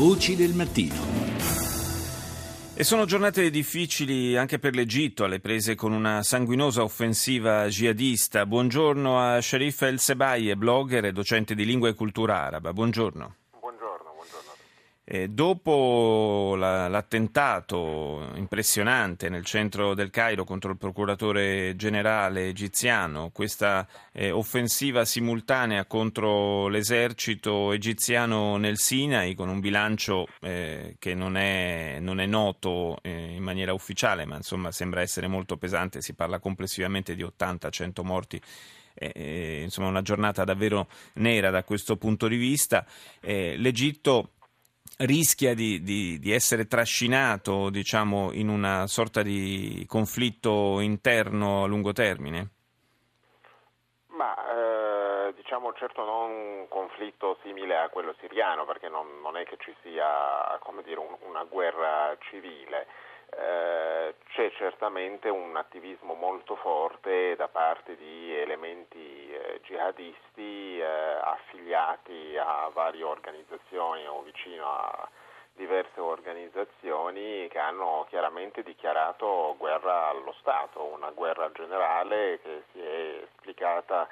Voci del mattino. E sono giornate difficili anche per l'Egitto, alle prese con una sanguinosa offensiva jihadista. Buongiorno a Sharif El Sebaie, blogger e docente di lingua e cultura araba. Buongiorno. Eh, dopo la, l'attentato impressionante nel centro del Cairo contro il procuratore generale egiziano, questa eh, offensiva simultanea contro l'esercito egiziano nel Sinai con un bilancio eh, che non è, non è noto eh, in maniera ufficiale, ma insomma sembra essere molto pesante, si parla complessivamente di 80-100 morti eh, insomma una giornata davvero nera da questo punto di vista. Eh, L'Egitto rischia di, di, di, essere trascinato diciamo, in una sorta di conflitto interno a lungo termine? Ma eh, diciamo certo non un conflitto simile a quello siriano, perché non, non è che ci sia dire, un, una guerra civile. Eh, c'è certamente un attivismo molto forte da parte di elementi eh, jihadisti eh, affiliati a varie organizzazioni o vicino a diverse organizzazioni che hanno chiaramente dichiarato guerra allo Stato, una guerra generale che si è esplicata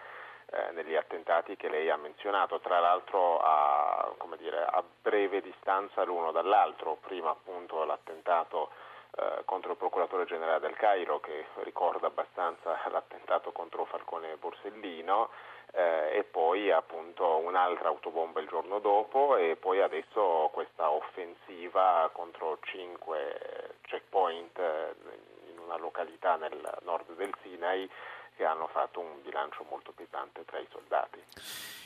eh, negli attentati che lei ha menzionato, tra l'altro a, dire, a breve distanza l'uno dall'altro, prima appunto l'attentato eh, contro il procuratore generale del Cairo che ricorda abbastanza l'attentato contro Falcone Borsellino eh, e poi appunto un'altra autobomba il giorno dopo e poi adesso questa offensiva contro cinque checkpoint eh, in una località nel nord del Sinai che hanno fatto un bilancio molto pesante tra i soldati.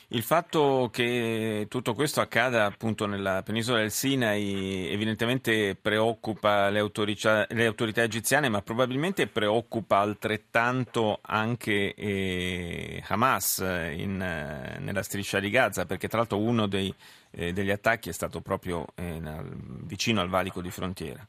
Il fatto che tutto questo accada appunto nella penisola del Sinai evidentemente preoccupa le autorità, le autorità egiziane, ma probabilmente preoccupa altrettanto anche eh, Hamas in, eh, nella striscia di Gaza, perché tra l'altro uno dei, eh, degli attacchi è stato proprio eh, vicino al valico di frontiera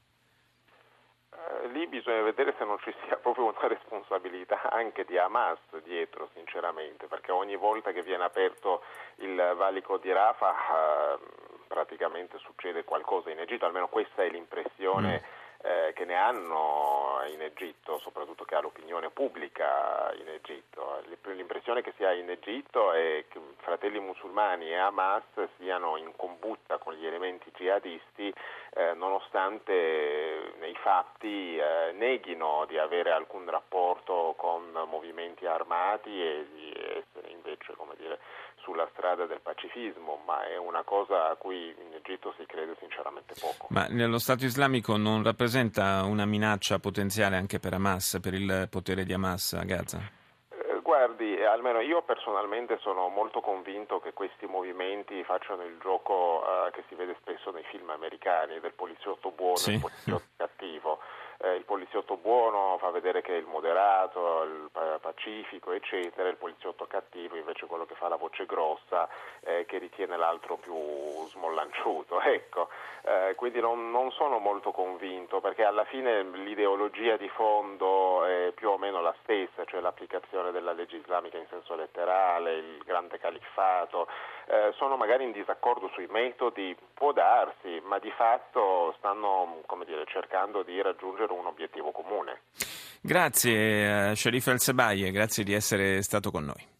lì bisogna vedere se non ci sia proprio una responsabilità anche di Hamas dietro, sinceramente, perché ogni volta che viene aperto il valico di Rafah eh, praticamente succede qualcosa in Egitto, almeno questa è l'impressione. Mm eh, che ne hanno in Egitto, soprattutto che ha l'opinione pubblica in Egitto. L'impressione che si ha in Egitto è che fratelli musulmani e Hamas siano in combutta con gli elementi jihadisti eh, nonostante fatti eh, neghino di avere alcun rapporto con movimenti armati e di essere invece come dire, sulla strada del pacifismo, ma è una cosa a cui in Egitto si crede sinceramente poco. Ma nello Stato islamico non rappresenta una minaccia potenziale anche per Hamas, per il potere di Hamas a Gaza? Eh, guardi, almeno io personalmente sono molto convinto che questi movimenti facciano il gioco uh, che si vede spesso nei film americani del poliziotto buono sì. e il poliziotto cattivo eh, buono fa vedere che è il moderato, il pacifico, eccetera, il poliziotto cattivo invece quello che fa la voce grossa, eh, che ritiene l'altro più smollanciuto. Ecco. Eh, quindi non, non, sono molto convinto perché alla fine l'ideologia di fondo è più o meno la stessa, cioè l'applicazione della legge islamica in senso letterale, il grande califfato, eh, sono magari in disaccordo sui metodi, può darsi, ma di fatto stanno dire, cercando di raggiungere un obiettivo comune. Grazie a Sharif El Sebaie, grazie di essere stato con noi.